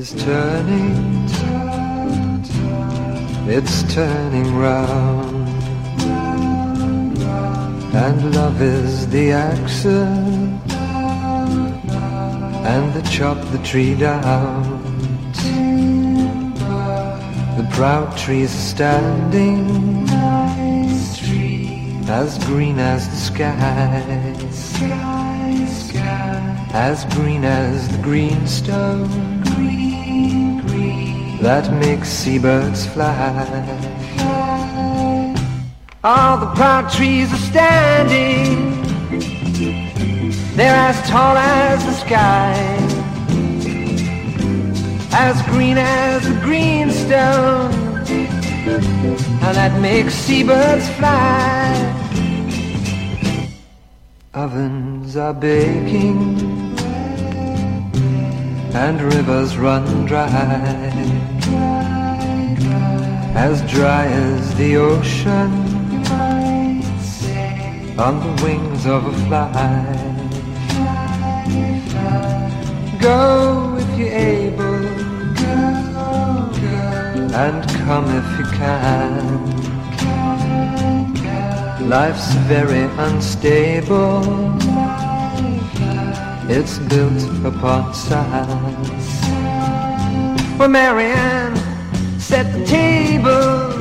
is turning, it's turning round. And love is the accent, and the chop the tree down. The proud trees standing, as green as the sky, as green as the greenstone that makes seabirds fly. All the proud trees are standing, they're as tall as the sky, as green as the greenstone, and that makes seabirds fly. Ovens are baking. And rivers run dry as dry as the ocean on the wings of a fly. Go if you're able, and come if you can. Life's very unstable, it's built upon sand. Well, Marianne set the table.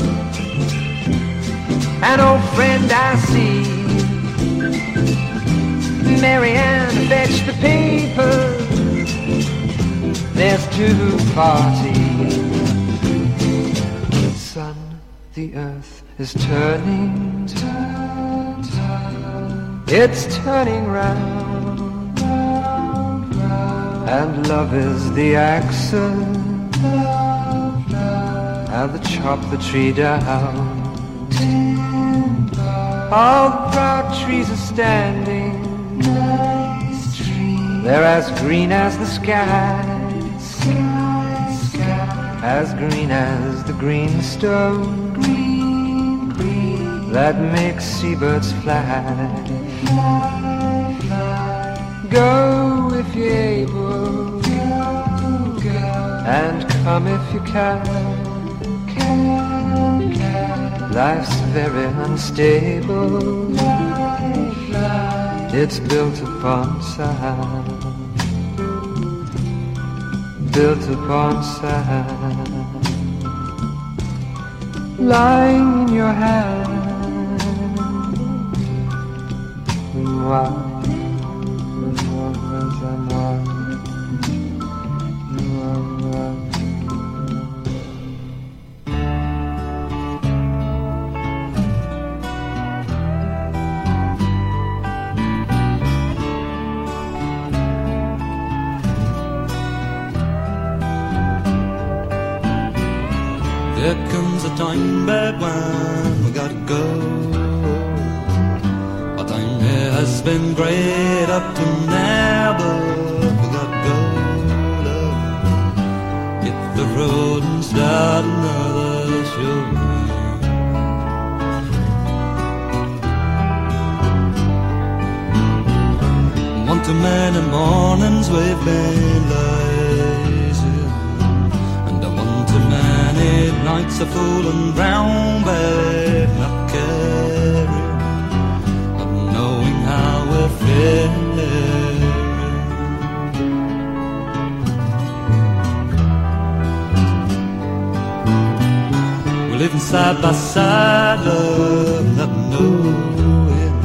An old friend I see. Marianne, fetch the paper. There's two parties. Son, the earth is turning. It's turning round. And love is the accent the chop the tree down. All the proud trees are standing. They're as green as the sky, as green as the green stone that makes seabirds fly. Go if you're able, and come if you can. Life's very unstable. It's built upon sand. Built upon sand. Lying in your hand. Wow. Side by side, love, not knowing,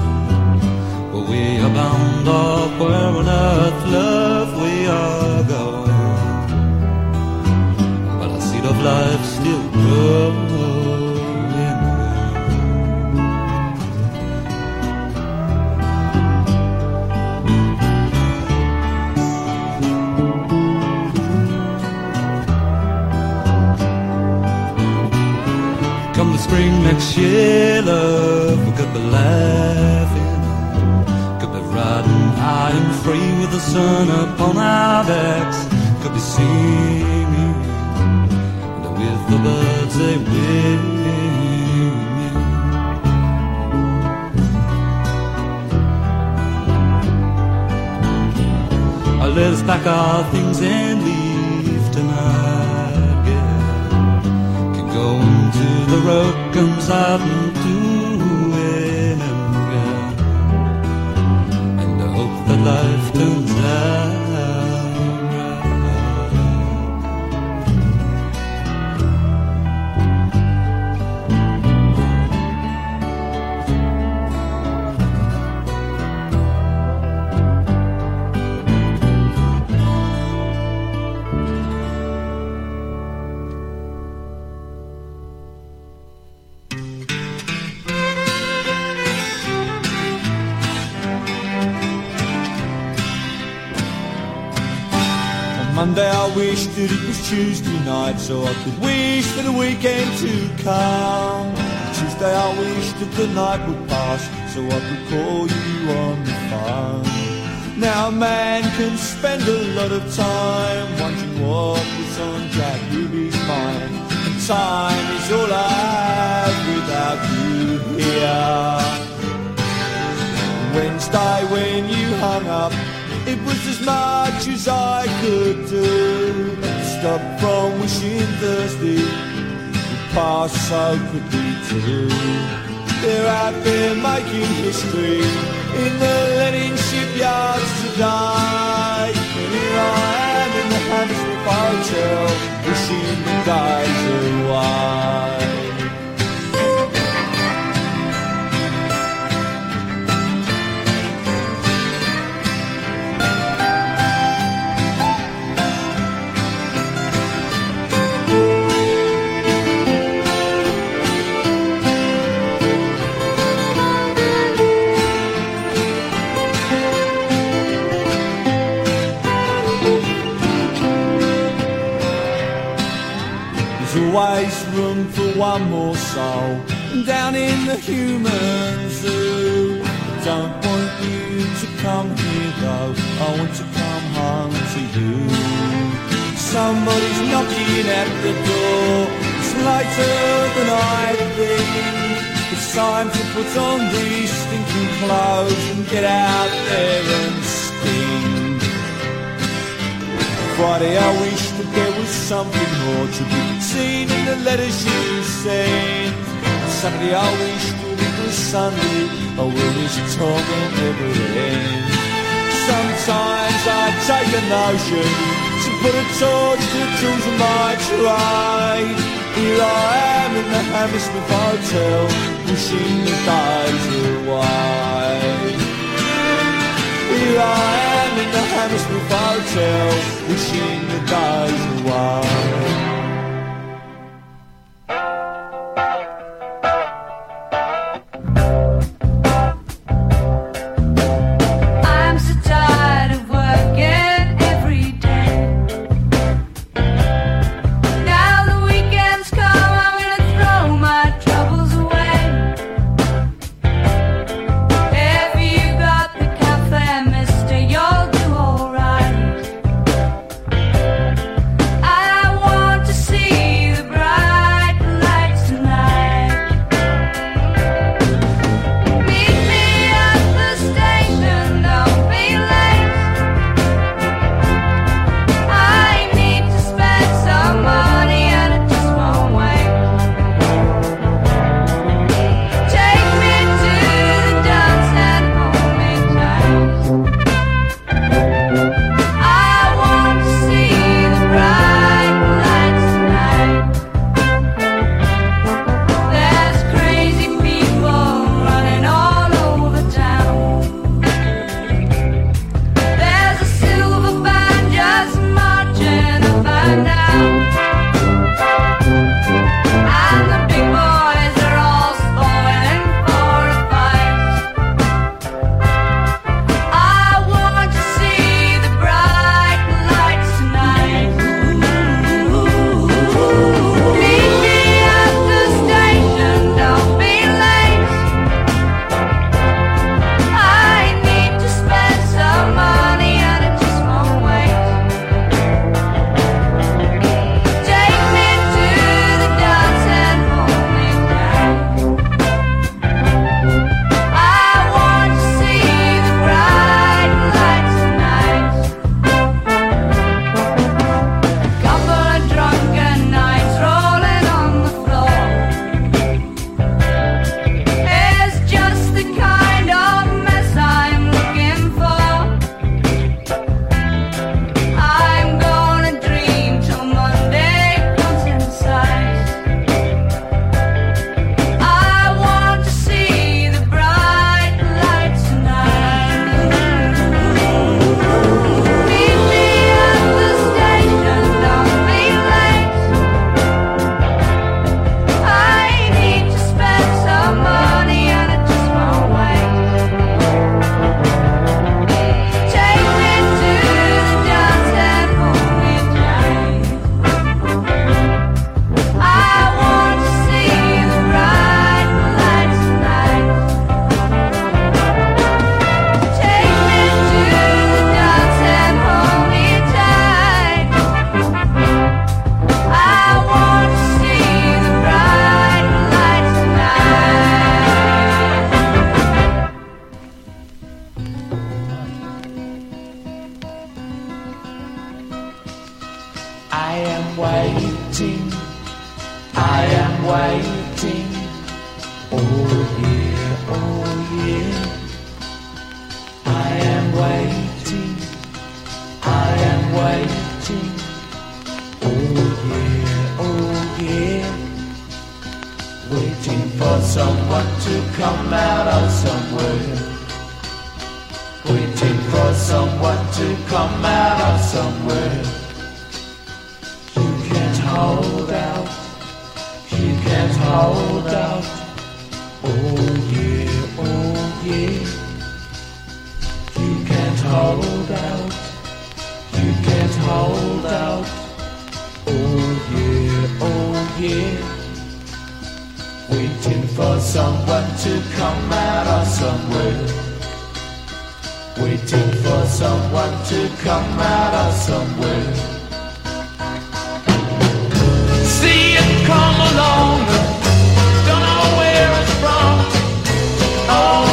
but we are bound up where on earth, love, year, love, we could be laughing, could be riding high and free with the sun upon our backs, could be singing and with the birds they wing. Let us pack our things and leave tonight, yeah. Can go into the road comes out into it, yeah. And I hope that life turns out. That it was Tuesday night so I could wish for the weekend to come. Tuesday I wish that the night would pass so I could call you on the phone. Now a man can spend a lot of time wondering what was on Jack Ruby's mind. And time is all I have without you here. Wednesday when you hung up it was as much as I could do. From wishing Thursday would pass so quickly too. They're out there making history in the Lenin shipyards today. One more soul down in the human zoo. Don't want you to come here though, I want to come home to you. Somebody's knocking at the door, it's later than I think. It's time to put on these stinking clothes and get out there and Friday I wish that there was something more to be seen in the letters you sent. Saturday I wish that it was Sunday, or will this torment never end? Sometimes I take a notion to put a torch to the tools of my trade. Here I am in the Hammersmith Hotel, wishing the days away. Here I am in the Hammersmith Hotel, wishing the days away. want to come out of somewhere. Waiting for someone to come out of somewhere. You can't hold out. You can't hold out. Oh yeah, oh yeah. You can't hold out. You can't hold out. Oh yeah, oh yeah. Waiting for someone to come out of somewhere. Waiting for someone to come out of somewhere. See it come along. Don't know where it's from. Oh.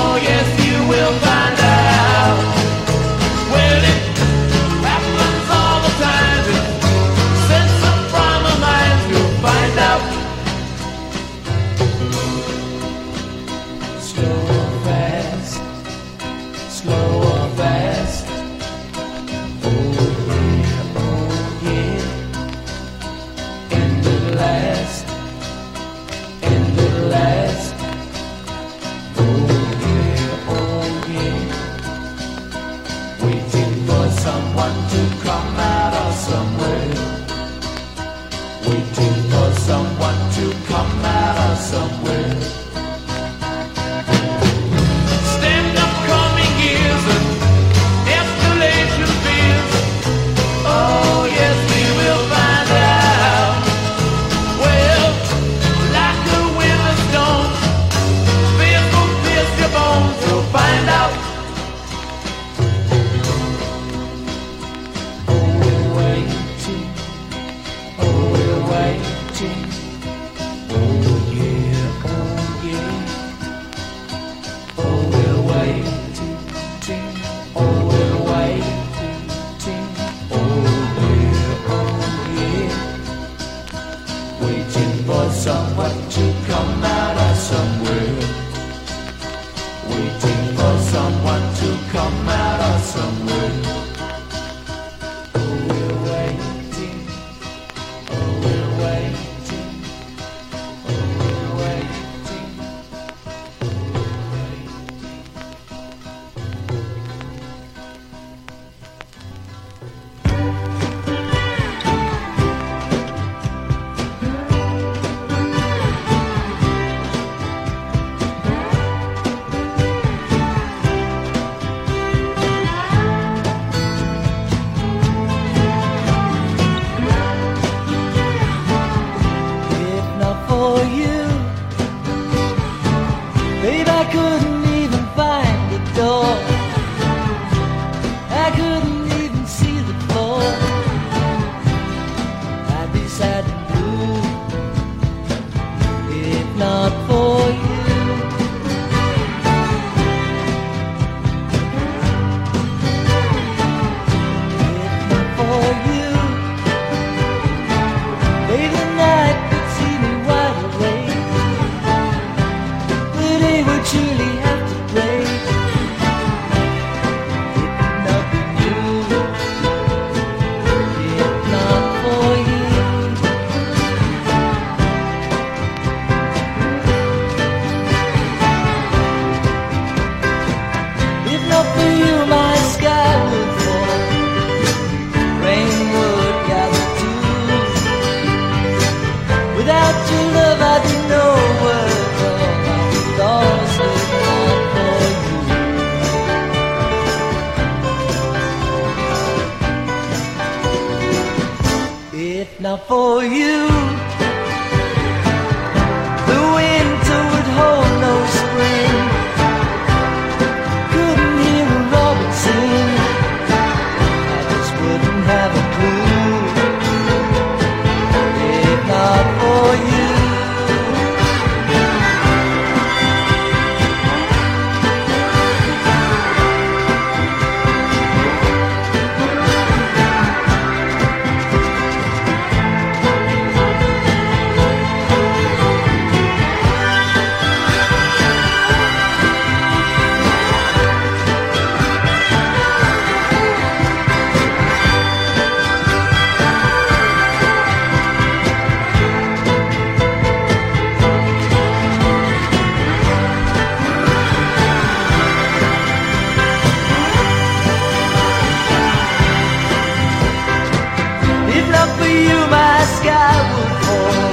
you my sky fall,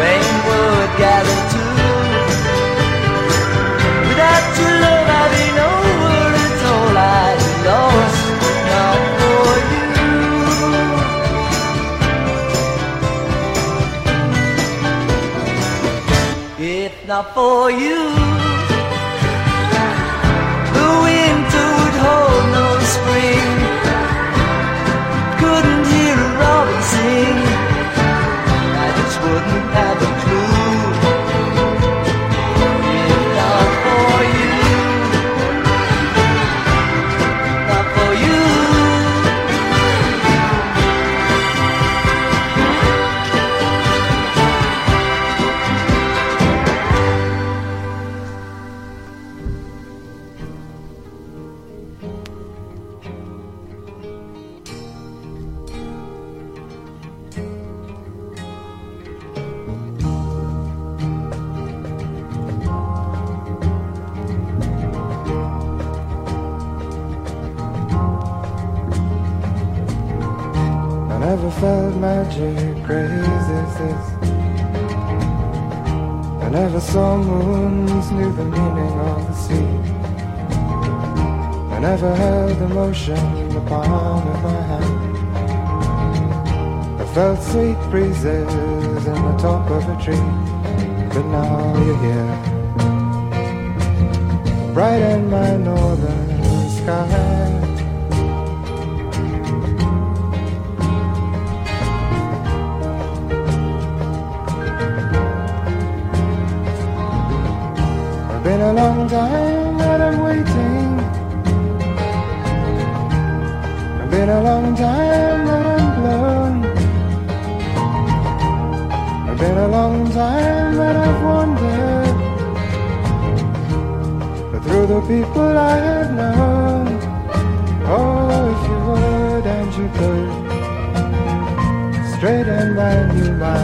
rain would gather too. Without your love, I'd all. I'd be lost, not for you. If not for you. You. felt sweet breezes in the top of a tree, but now you're here. Bright in my northern sky. I've been a long time that I'm waiting. I've been a long time. long time that I've wondered. But through the people I have known Oh, if you would and you could Straighten my new mind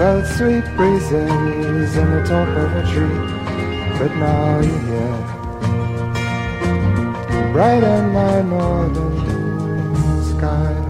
felt sweet breezes in the top of a tree, but now you're here, bright in my northern sky.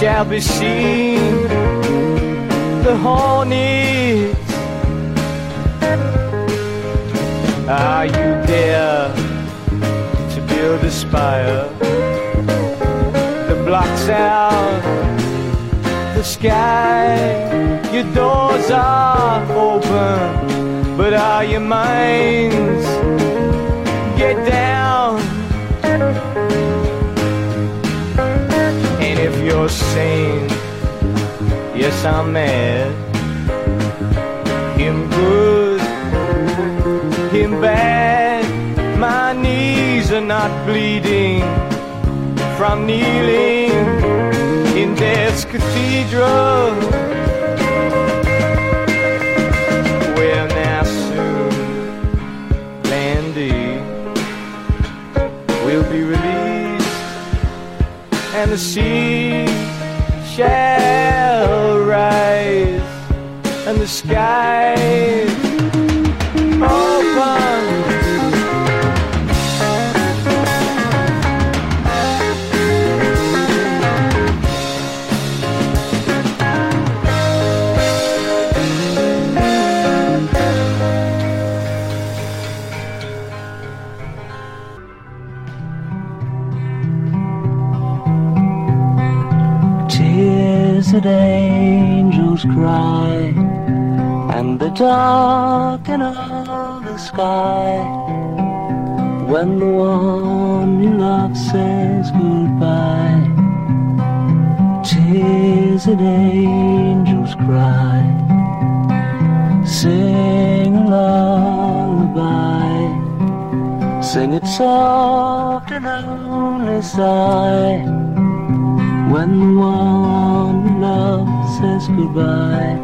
shall be seen the hornets. Are you there to build a spire that blocks out the sky? Your doors are open, but are your minds? Get down. you're saying. Yes, I'm mad. Him good, him bad. My knees are not bleeding from kneeling in death's cathedral. Well, now soon, Landy will be released, and the sea share. shadows cry and the dark of all the sky. When the one you love says goodbye tears an angel's cry. Sing a lullaby sing it soft and only sigh. When the one you love says goodbye.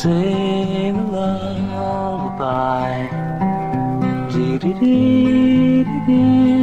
Sing a lullaby. Dee dee dee dee.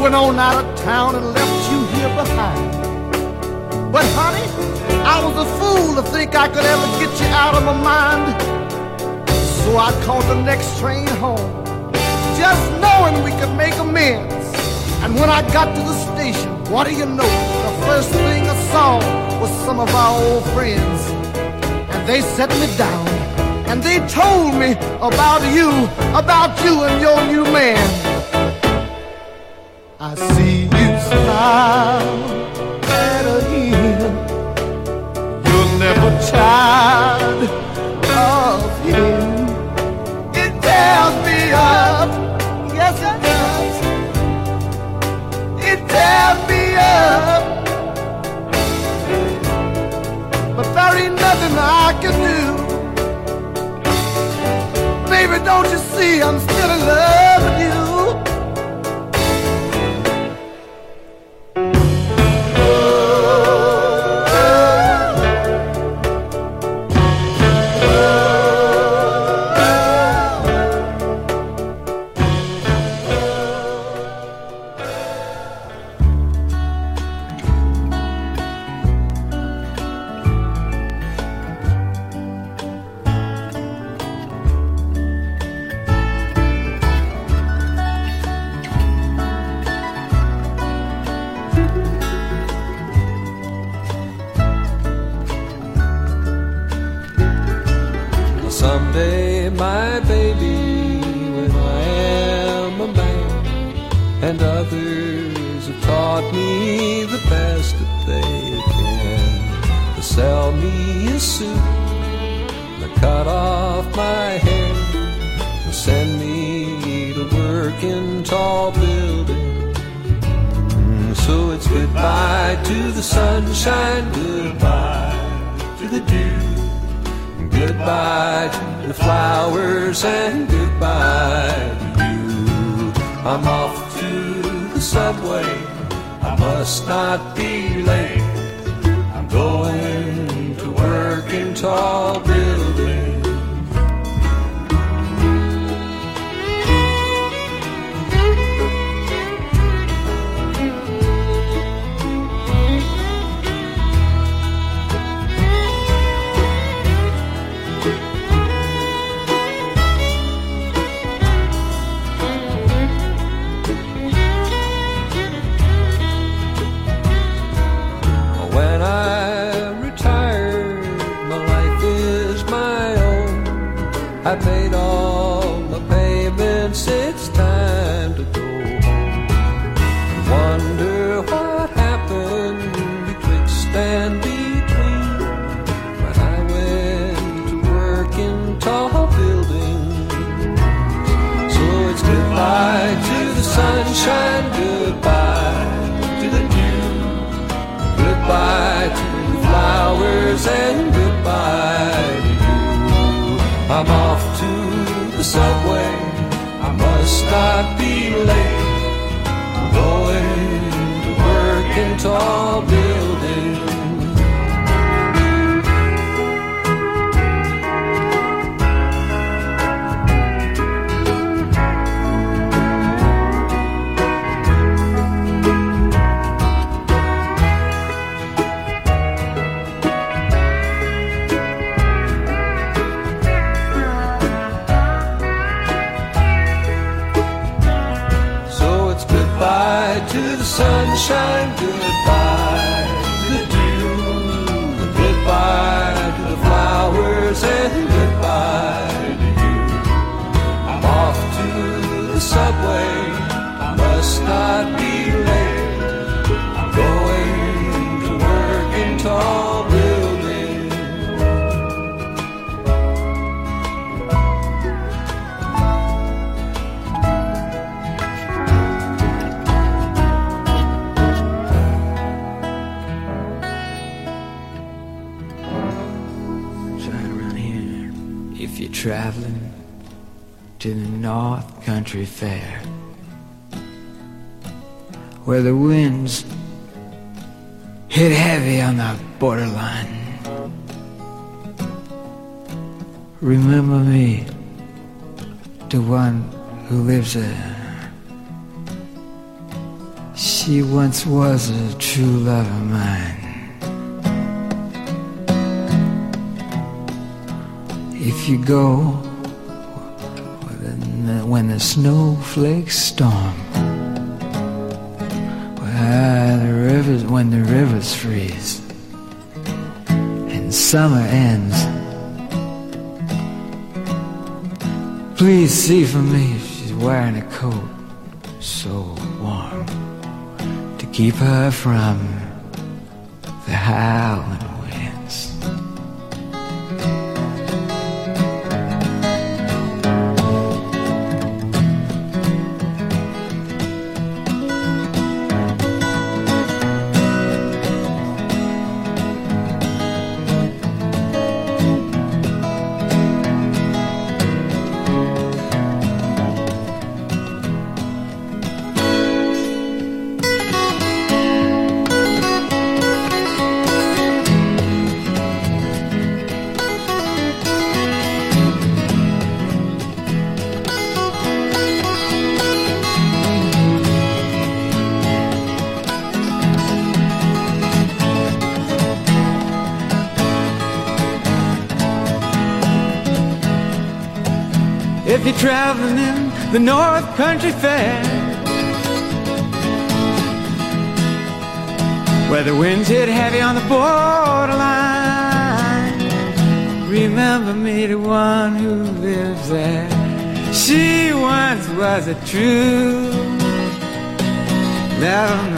Went on out of town and left you here behind. But honey, I was a fool to think I could ever get you out of my mind. So I caught the next train home just knowing we could make amends. And when I got to the station, what do you know? The first thing I saw was some of our old friends. And they set me down. And they told me about you, about you and your new man. I see you smile at him. You're never tired of him. It tears me up. Yes, it does. It tears me up. But there ain't nothing I can do. Baby, don't you see I'm still in love sunshine, goodbye to the dew. Goodbye to the flowers and goodbye to you. I'm off to the subway. I must not be late. I'm going to work in tall Country Fair, where the winds hit heavy on the borderline, remember me to one who lives there. She once was a true love of mine. If you go, when the snowflakes storm. The rivers, when the rivers freeze and summer ends. Please see for me if she's wearing a coat so warm to keep her from the howling the North Country Fair, where the winds hit heavy on the borderline, remember me, the one who lives there. She once was a true love of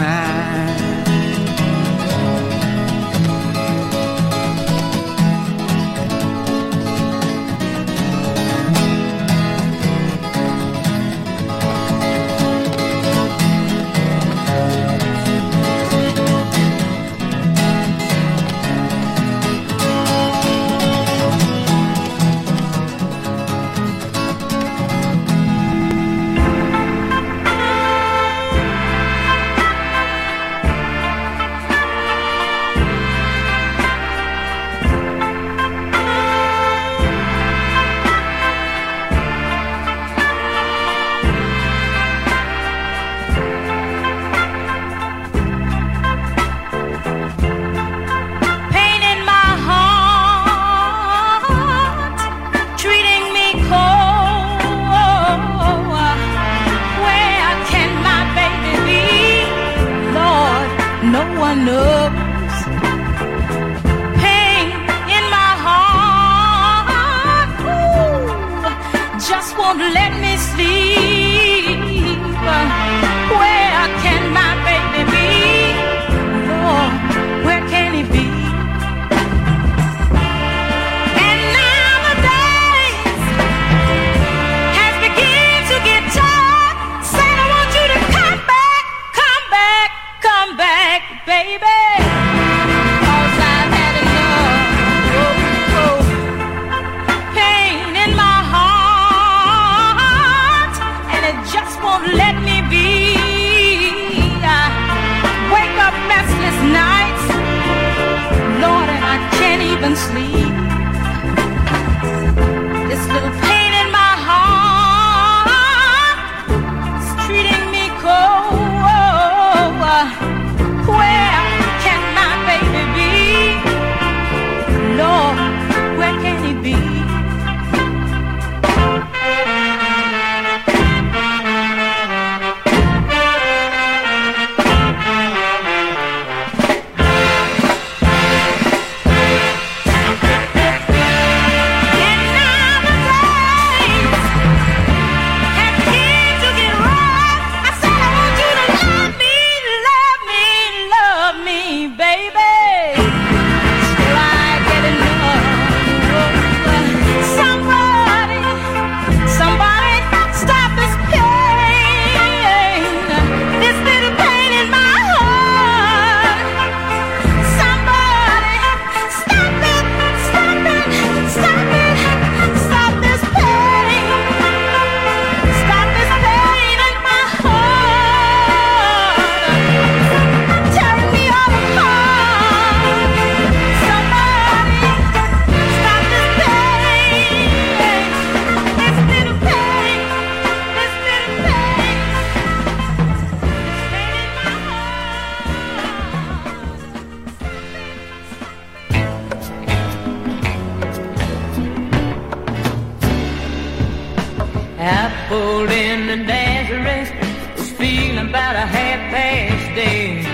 the dangerous. Was feeling about a half past day.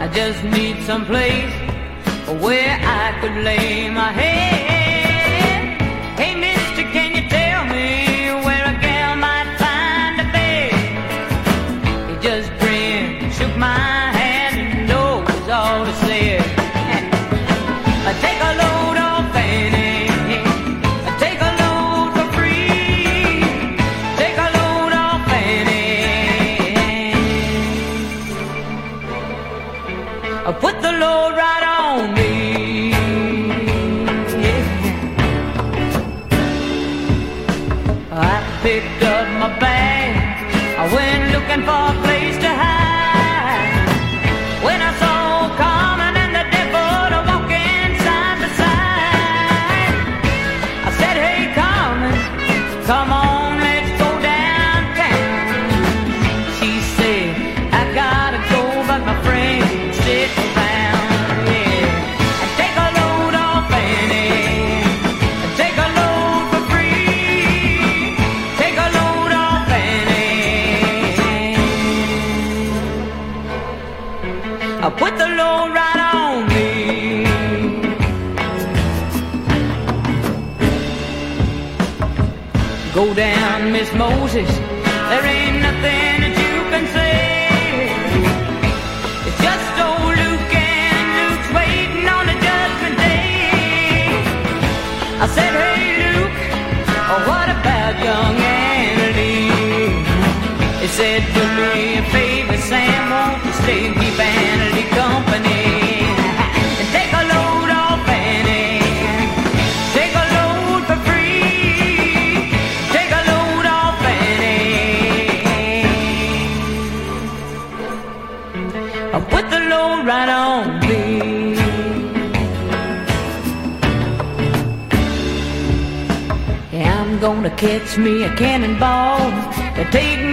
I just need some place where I could lay my head. roses. There ain't nothing that you can say. It's just old Luke and Luke's waiting on the judgment day. I said, hey Luke, oh, what about young Annalie? He said, do me a favor, Sam, won't you stay and keep Annalie company? catch me a cannonball. They take me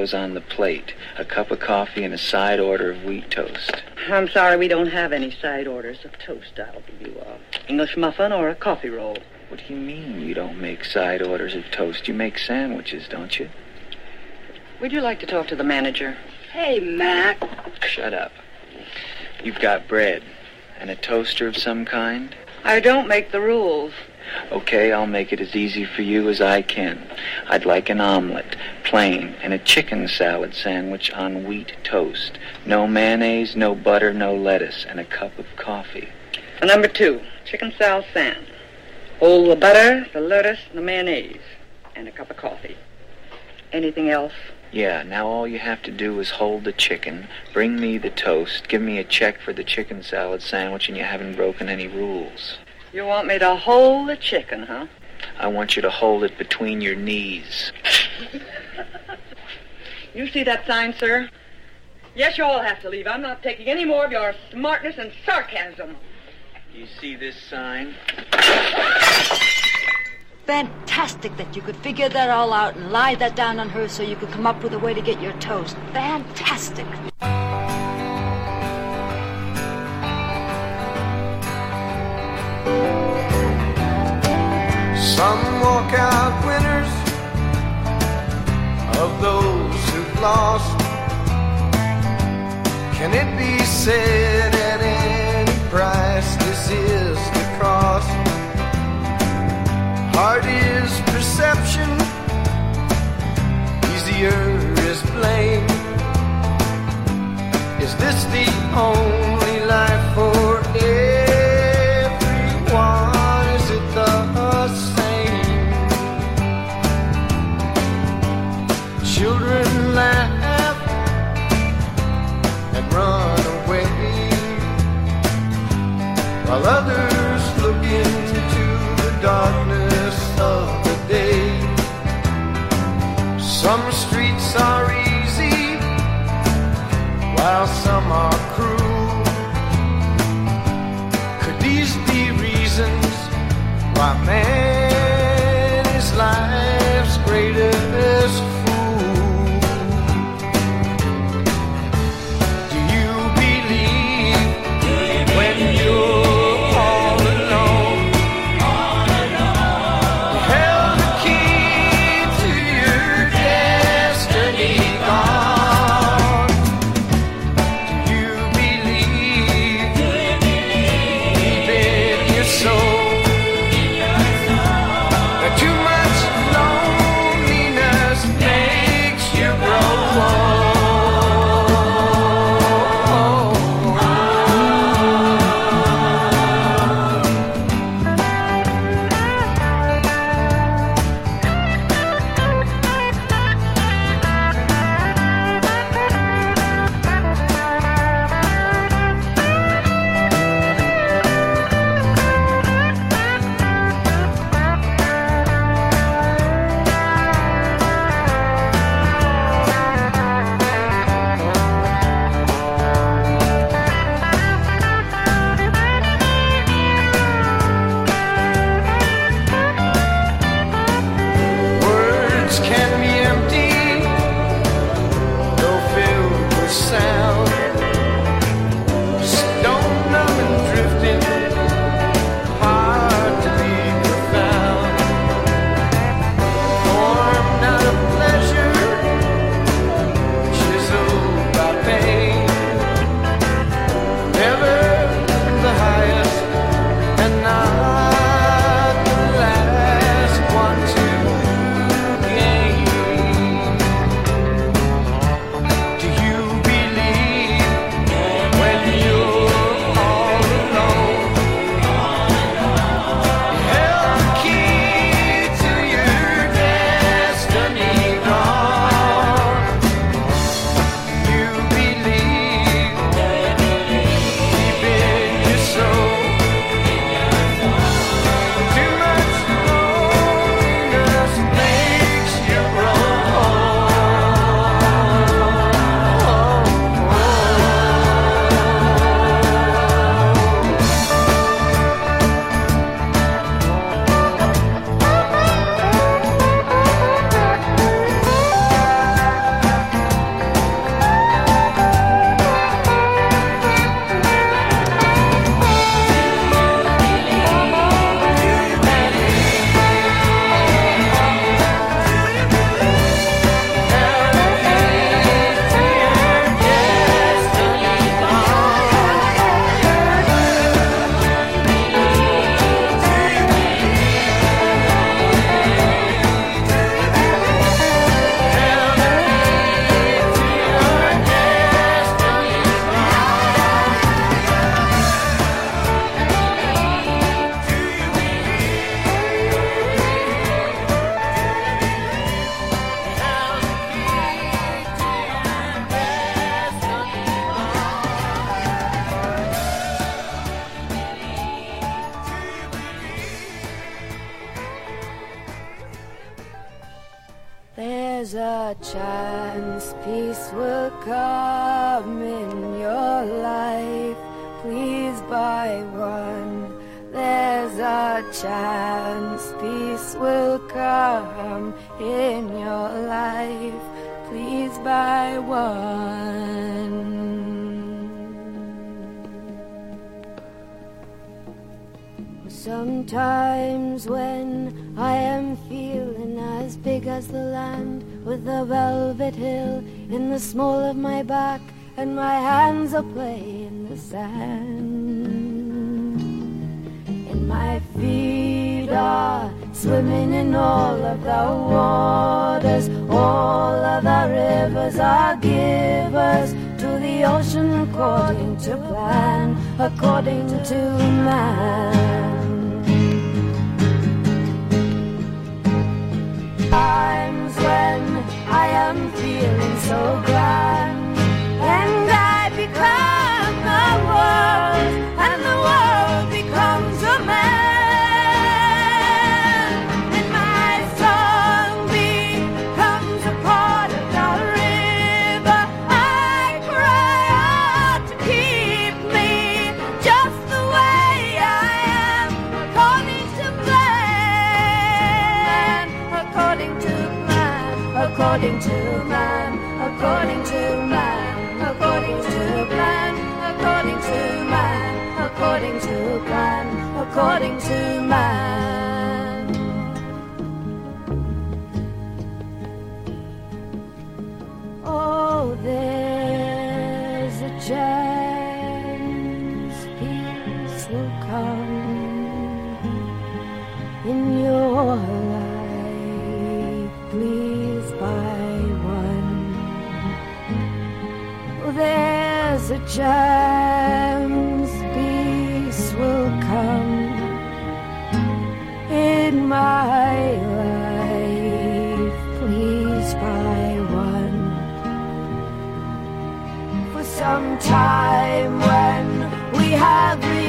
potatoes on the plate, a cup of coffee, and a side order of wheat toast. I'm sorry we don't have any side orders of toast. I'll give you a English muffin or a coffee roll. What do you mean you don't make side orders of toast? You make sandwiches, don't you? Would you like to talk to the manager? Hey, Mac. Shut up. You've got bread and a toaster of some kind? I don't make the rules. Okay, I'll make it as easy for you as I can. I'd like an omelet, plain, and a chicken salad sandwich on wheat toast. No mayonnaise, no butter, no lettuce, and a cup of coffee. Number two, chicken salad sand. Hold the butter, the lettuce, the mayonnaise, and a cup of coffee. Anything else? Yeah, now all you have to do is hold the chicken, bring me the toast, give me a check for the chicken salad sandwich, and you haven't broken any rules. You want me to hold the chicken, huh? I want you to hold it between your knees. You see that sign, sir? Yes, you all have to leave. I'm not taking any more of your smartness and sarcasm. You see this sign? Fantastic that you could figure that all out and lie that down on her so you could come up with a way to get your toast. Fantastic. Some walk out winners of those who've lost. Can it be said at any price this is the cost? Hard is perception, easier is blame. Is this the only life for everyone? Run away, while others look into the darkness of the day. Some streets are easy, while some are cruel. Could these be reasons why man is life's greatest chance peace will come in your life. Please buy one. Sometimes when I am feeling as big as the land with a velvet hill in the small of my back and my hands are playing the sand feet are swimming in all of the waters. All of the rivers are givers to the ocean according to plan according to man. Times when I am feeling so grand and I become the world according to plan according to man oh there's a chance peace will come in your life, please buy one. Oh, There's a chance we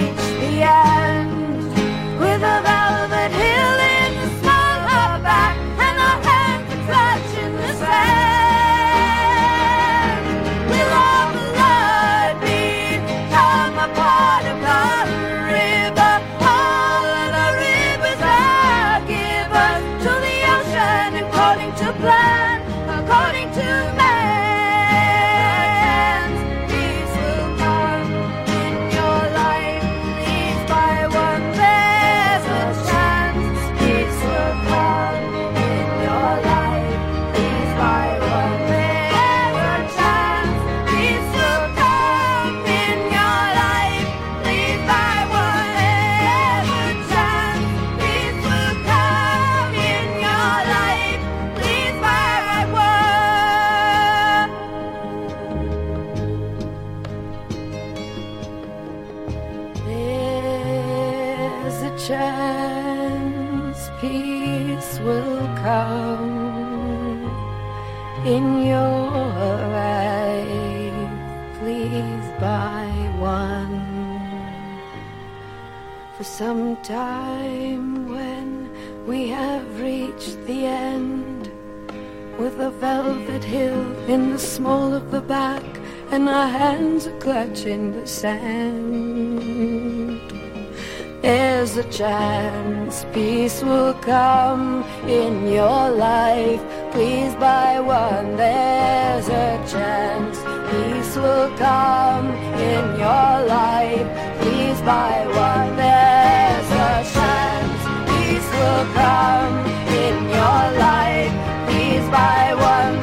time when we have reached the end with a velvet hill in the small of the back and our hands are clutching the sand. There's a chance peace will come in your life. Please buy one. There's a chance peace will come in your life. Please buy one will come in your life, these by one.